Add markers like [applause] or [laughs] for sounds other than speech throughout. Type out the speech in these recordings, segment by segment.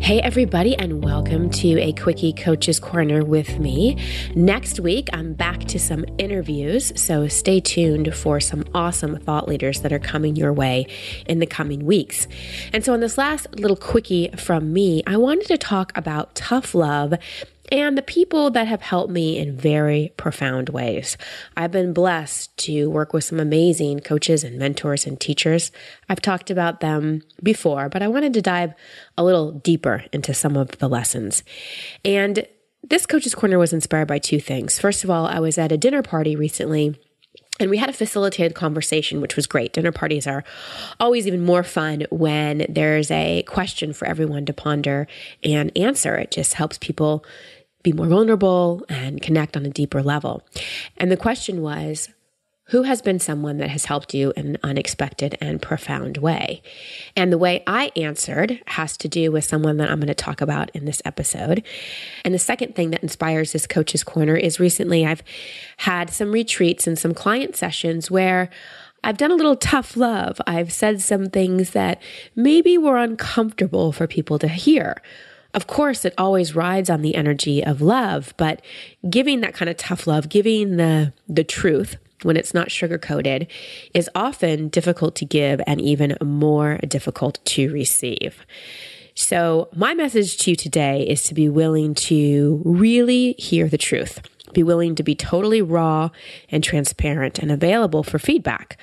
Hey, everybody, and welcome to a Quickie Coach's Corner with me. Next week, I'm back to some interviews, so stay tuned for some awesome thought leaders that are coming your way in the coming weeks. And so, on this last little quickie from me, I wanted to talk about tough love and the people that have helped me in very profound ways. I've been blessed to work with some amazing coaches and mentors and teachers. I've talked about them before, but I wanted to dive a little deeper into some of the lessons. And this coach's corner was inspired by two things. First of all, I was at a dinner party recently and we had a facilitated conversation, which was great. Dinner parties are always even more fun when there's a question for everyone to ponder and answer. It just helps people be more vulnerable and connect on a deeper level. And the question was, who has been someone that has helped you in an unexpected and profound way? And the way I answered has to do with someone that I'm going to talk about in this episode. And the second thing that inspires this coach's corner is recently I've had some retreats and some client sessions where I've done a little tough love. I've said some things that maybe were uncomfortable for people to hear of course, it always rides on the energy of love, but giving that kind of tough love, giving the, the truth when it's not sugar coated is often difficult to give and even more difficult to receive. So, my message to you today is to be willing to really hear the truth, be willing to be totally raw and transparent and available for feedback.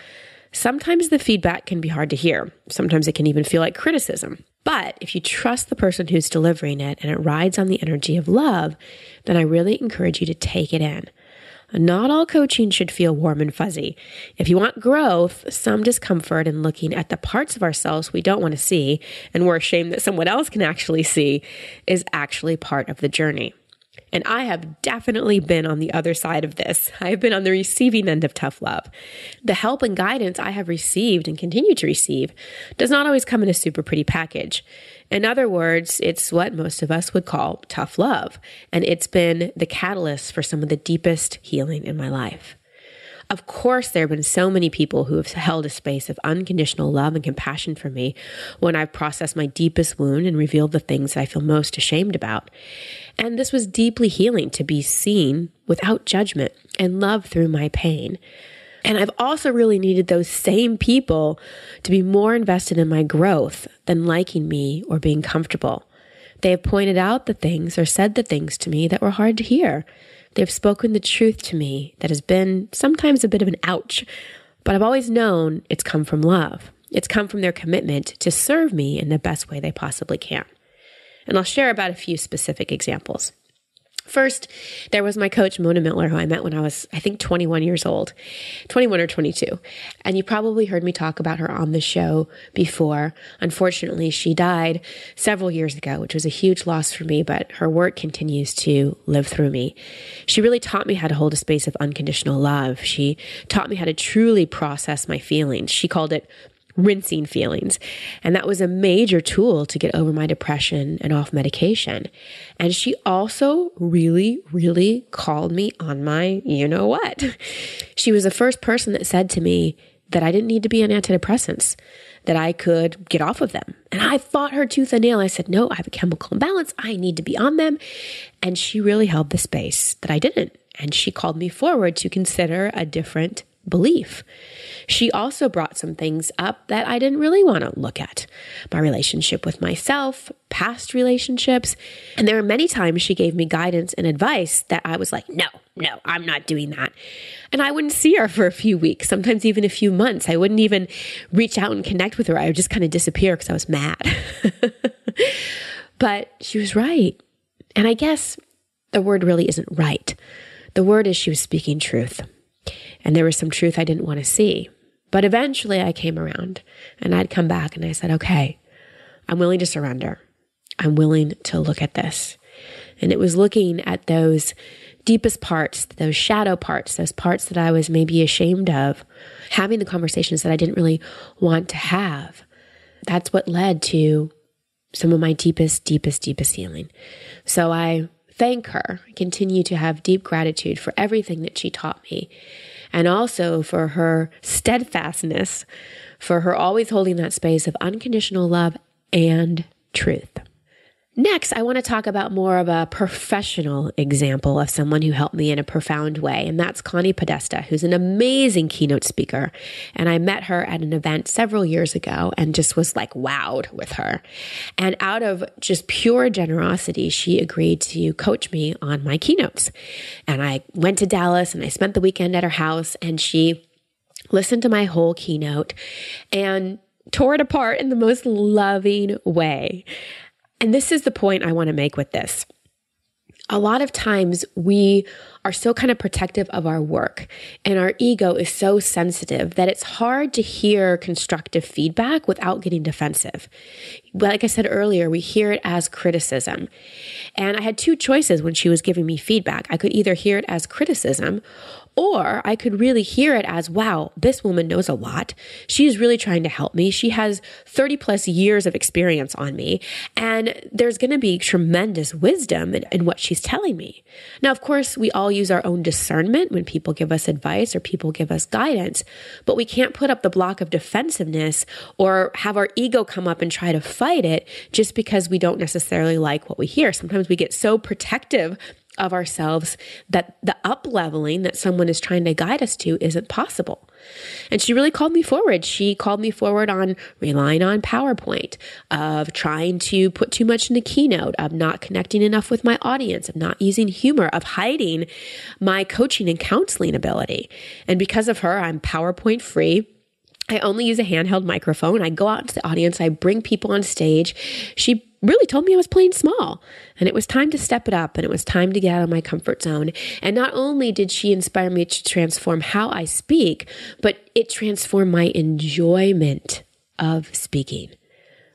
Sometimes the feedback can be hard to hear. Sometimes it can even feel like criticism. But if you trust the person who's delivering it and it rides on the energy of love, then I really encourage you to take it in. Not all coaching should feel warm and fuzzy. If you want growth, some discomfort in looking at the parts of ourselves we don't want to see and we're ashamed that someone else can actually see is actually part of the journey. And I have definitely been on the other side of this. I've been on the receiving end of tough love. The help and guidance I have received and continue to receive does not always come in a super pretty package. In other words, it's what most of us would call tough love. And it's been the catalyst for some of the deepest healing in my life. Of course, there have been so many people who have held a space of unconditional love and compassion for me when I've processed my deepest wound and revealed the things that I feel most ashamed about. And this was deeply healing to be seen without judgment and love through my pain. And I've also really needed those same people to be more invested in my growth than liking me or being comfortable. They have pointed out the things or said the things to me that were hard to hear. They've spoken the truth to me that has been sometimes a bit of an ouch, but I've always known it's come from love. It's come from their commitment to serve me in the best way they possibly can. And I'll share about a few specific examples. First, there was my coach, Mona Miller, who I met when I was, I think, 21 years old, 21 or 22. And you probably heard me talk about her on the show before. Unfortunately, she died several years ago, which was a huge loss for me, but her work continues to live through me. She really taught me how to hold a space of unconditional love. She taught me how to truly process my feelings. She called it rinsing feelings. And that was a major tool to get over my depression and off medication. And she also really, really called me on my, you know what? [laughs] She was the first person that said to me that I didn't need to be on antidepressants, that I could get off of them. And I fought her tooth and nail. I said, no, I have a chemical imbalance. I need to be on them. And she really held the space that I didn't. And she called me forward to consider a different belief. She also brought some things up that I didn't really want to look at my relationship with myself, past relationships. And there were many times she gave me guidance and advice that I was like, no, no, I'm not doing that. And I wouldn't see her for a few weeks, sometimes even a few months. I wouldn't even reach out and connect with her. I would just kind of disappear because I was mad. [laughs] but she was right. And I guess the word really isn't right. The word is she was speaking truth. And there was some truth I didn't want to see. But eventually I came around and I'd come back and I said, okay, I'm willing to surrender. I'm willing to look at this. And it was looking at those deepest parts, those shadow parts, those parts that I was maybe ashamed of, having the conversations that I didn't really want to have. That's what led to some of my deepest, deepest, deepest healing. So I thank her, continue to have deep gratitude for everything that she taught me and also for her steadfastness, for her always holding that space of unconditional love and truth. Next, I want to talk about more of a professional example of someone who helped me in a profound way, and that's Connie Podesta, who's an amazing keynote speaker. And I met her at an event several years ago and just was like wowed with her. And out of just pure generosity, she agreed to coach me on my keynotes. And I went to Dallas and I spent the weekend at her house, and she listened to my whole keynote and tore it apart in the most loving way. And this is the point I want to make with this. A lot of times we are so kind of protective of our work and our ego is so sensitive that it's hard to hear constructive feedback without getting defensive. But like I said earlier, we hear it as criticism. And I had two choices when she was giving me feedback. I could either hear it as criticism or I could really hear it as, wow, this woman knows a lot. She's really trying to help me. She has 30 plus years of experience on me. And there's going to be tremendous wisdom in, in, what she's telling me. Now, of course, we all use our own discernment when people give us advice or people give us guidance, but we can't put up the block of defensiveness or have our ego come up and try to fight it just because we don't necessarily like what we hear. Sometimes we get so protective of ourselves that the up leveling that someone is trying to guide us to isn't possible. And she really called me forward. She called me forward on relying on PowerPoint, of trying to put too much in the keynote, of not connecting enough with my audience, of not using humor, of hiding my coaching and counseling ability. And because of her, I'm PowerPoint free. I only use a handheld microphone. I go out into the audience. I bring people on stage. She really told me I was playing small and it was time to step it up and it was time to get out of my comfort zone. And not only did she inspire me to transform how I speak, but it transformed my enjoyment of speaking.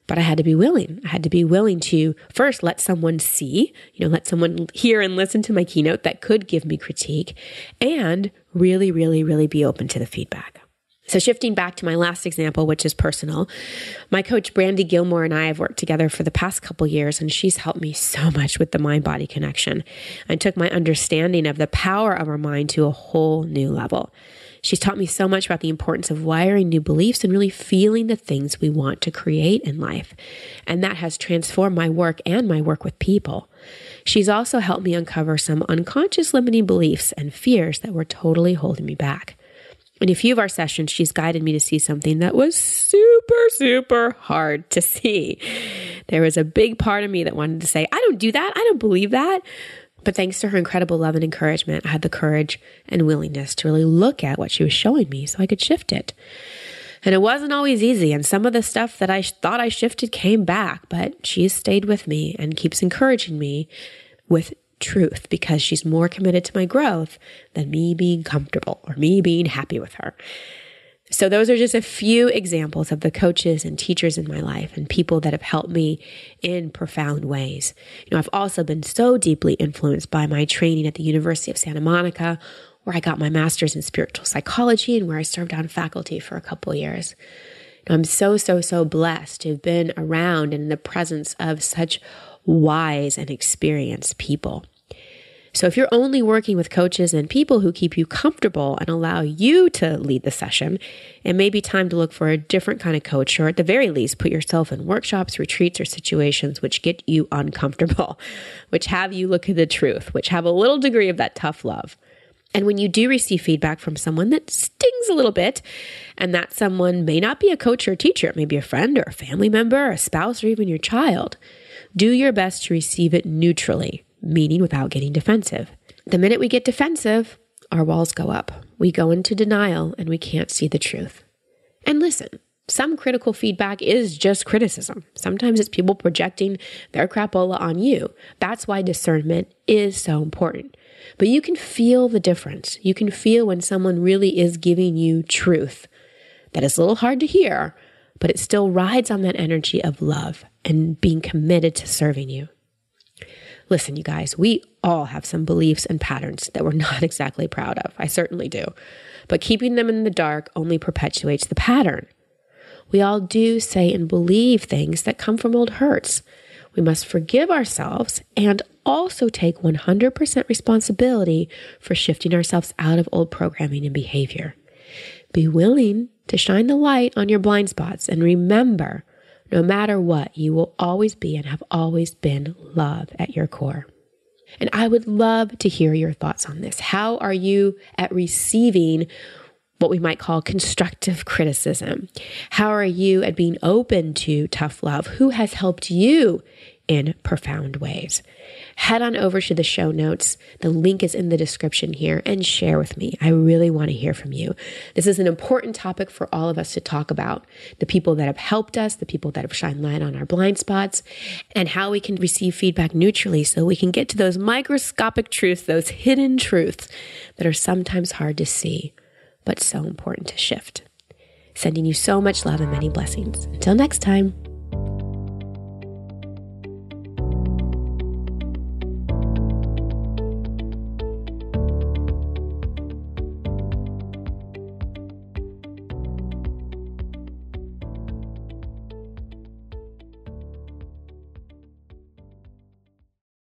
But I had to be willing. I had to be willing to first let someone see, you know, let someone hear and listen to my keynote that could give me critique and really, really, really be open to the feedback. So, shifting back to my last example, which is personal, my coach Brandy Gilmore and I have worked together for the past couple years, and she's helped me so much with the mind body connection and took my understanding of the power of our mind to a whole new level. She's taught me so much about the importance of wiring new beliefs and really feeling the things we want to create in life. And that has transformed my work and my work with people. She's also helped me uncover some unconscious limiting beliefs and fears that were totally holding me back. In a few of our sessions, she's guided me to see something that was super, super hard to see. There was a big part of me that wanted to say, I don't do that. I don't believe that. But thanks to her incredible love and encouragement, I had the courage and willingness to really look at what she was showing me so I could shift it. And it wasn't always easy. And some of the stuff that I thought I shifted came back, but she's stayed with me and keeps encouraging me with truth because she's more committed to my growth than me being comfortable or me being happy with her. So, those are just a few examples of the coaches and teachers in my life and people that have helped me in profound ways. You know, I've also been so deeply influenced by my training at the University of Santa Monica, where I got my master's in spiritual psychology and where I served on faculty for a couple years. I'm so, so, so blessed to have been around and in the presence of such wise and experienced people. So if you're only working with coaches and people who keep you comfortable and allow you to lead the session, it may be time to look for a different kind of coach, or at the very least, put yourself in workshops, retreats, or situations which get you uncomfortable, [laughs] which have you look at the truth, which have a little degree of that tough love. And when you do receive feedback from someone that stings a little bit, and that someone may not be a coach or a teacher, it may be a friend or a family member, a spouse, or even your child, do your best to receive it neutrally meaning without getting defensive. The minute we get defensive, our walls go up. We go into denial and we can't see the truth. And listen, some critical feedback is just criticism. Sometimes it's people projecting their crapola on you. That's why discernment is so important. But you can feel the difference. You can feel when someone really is giving you truth that is a little hard to hear, but it still rides on that energy of love and being committed to serving you. Listen, you guys, we all have some beliefs and patterns that we're [laughs] not exactly proud of. I certainly do. But keeping them in the dark only perpetuates the pattern. We all do say and believe things that come from old hurts. We must forgive ourselves and also take 100% responsibility for shifting ourselves out of old programming and behavior. Be willing to shine the light on your blind spots and remember No matter what, you will always be and have always been love at your core. And I would love to hear your thoughts on this. How are you at receiving what we might call constructive criticism? How are you at being open to tough love? Who has helped you in profound ways? Head on over to the show notes. The link is in the description here and share with me. I really want to hear from you. This is an important topic for all of us to talk about the people that have helped us, the people that have shined light on our blind spots, and how we can receive feedback neutrally so we can get to those microscopic truths, those hidden truths that are sometimes hard to see but so important to shift. Sending you so much love and many blessings. Until next time.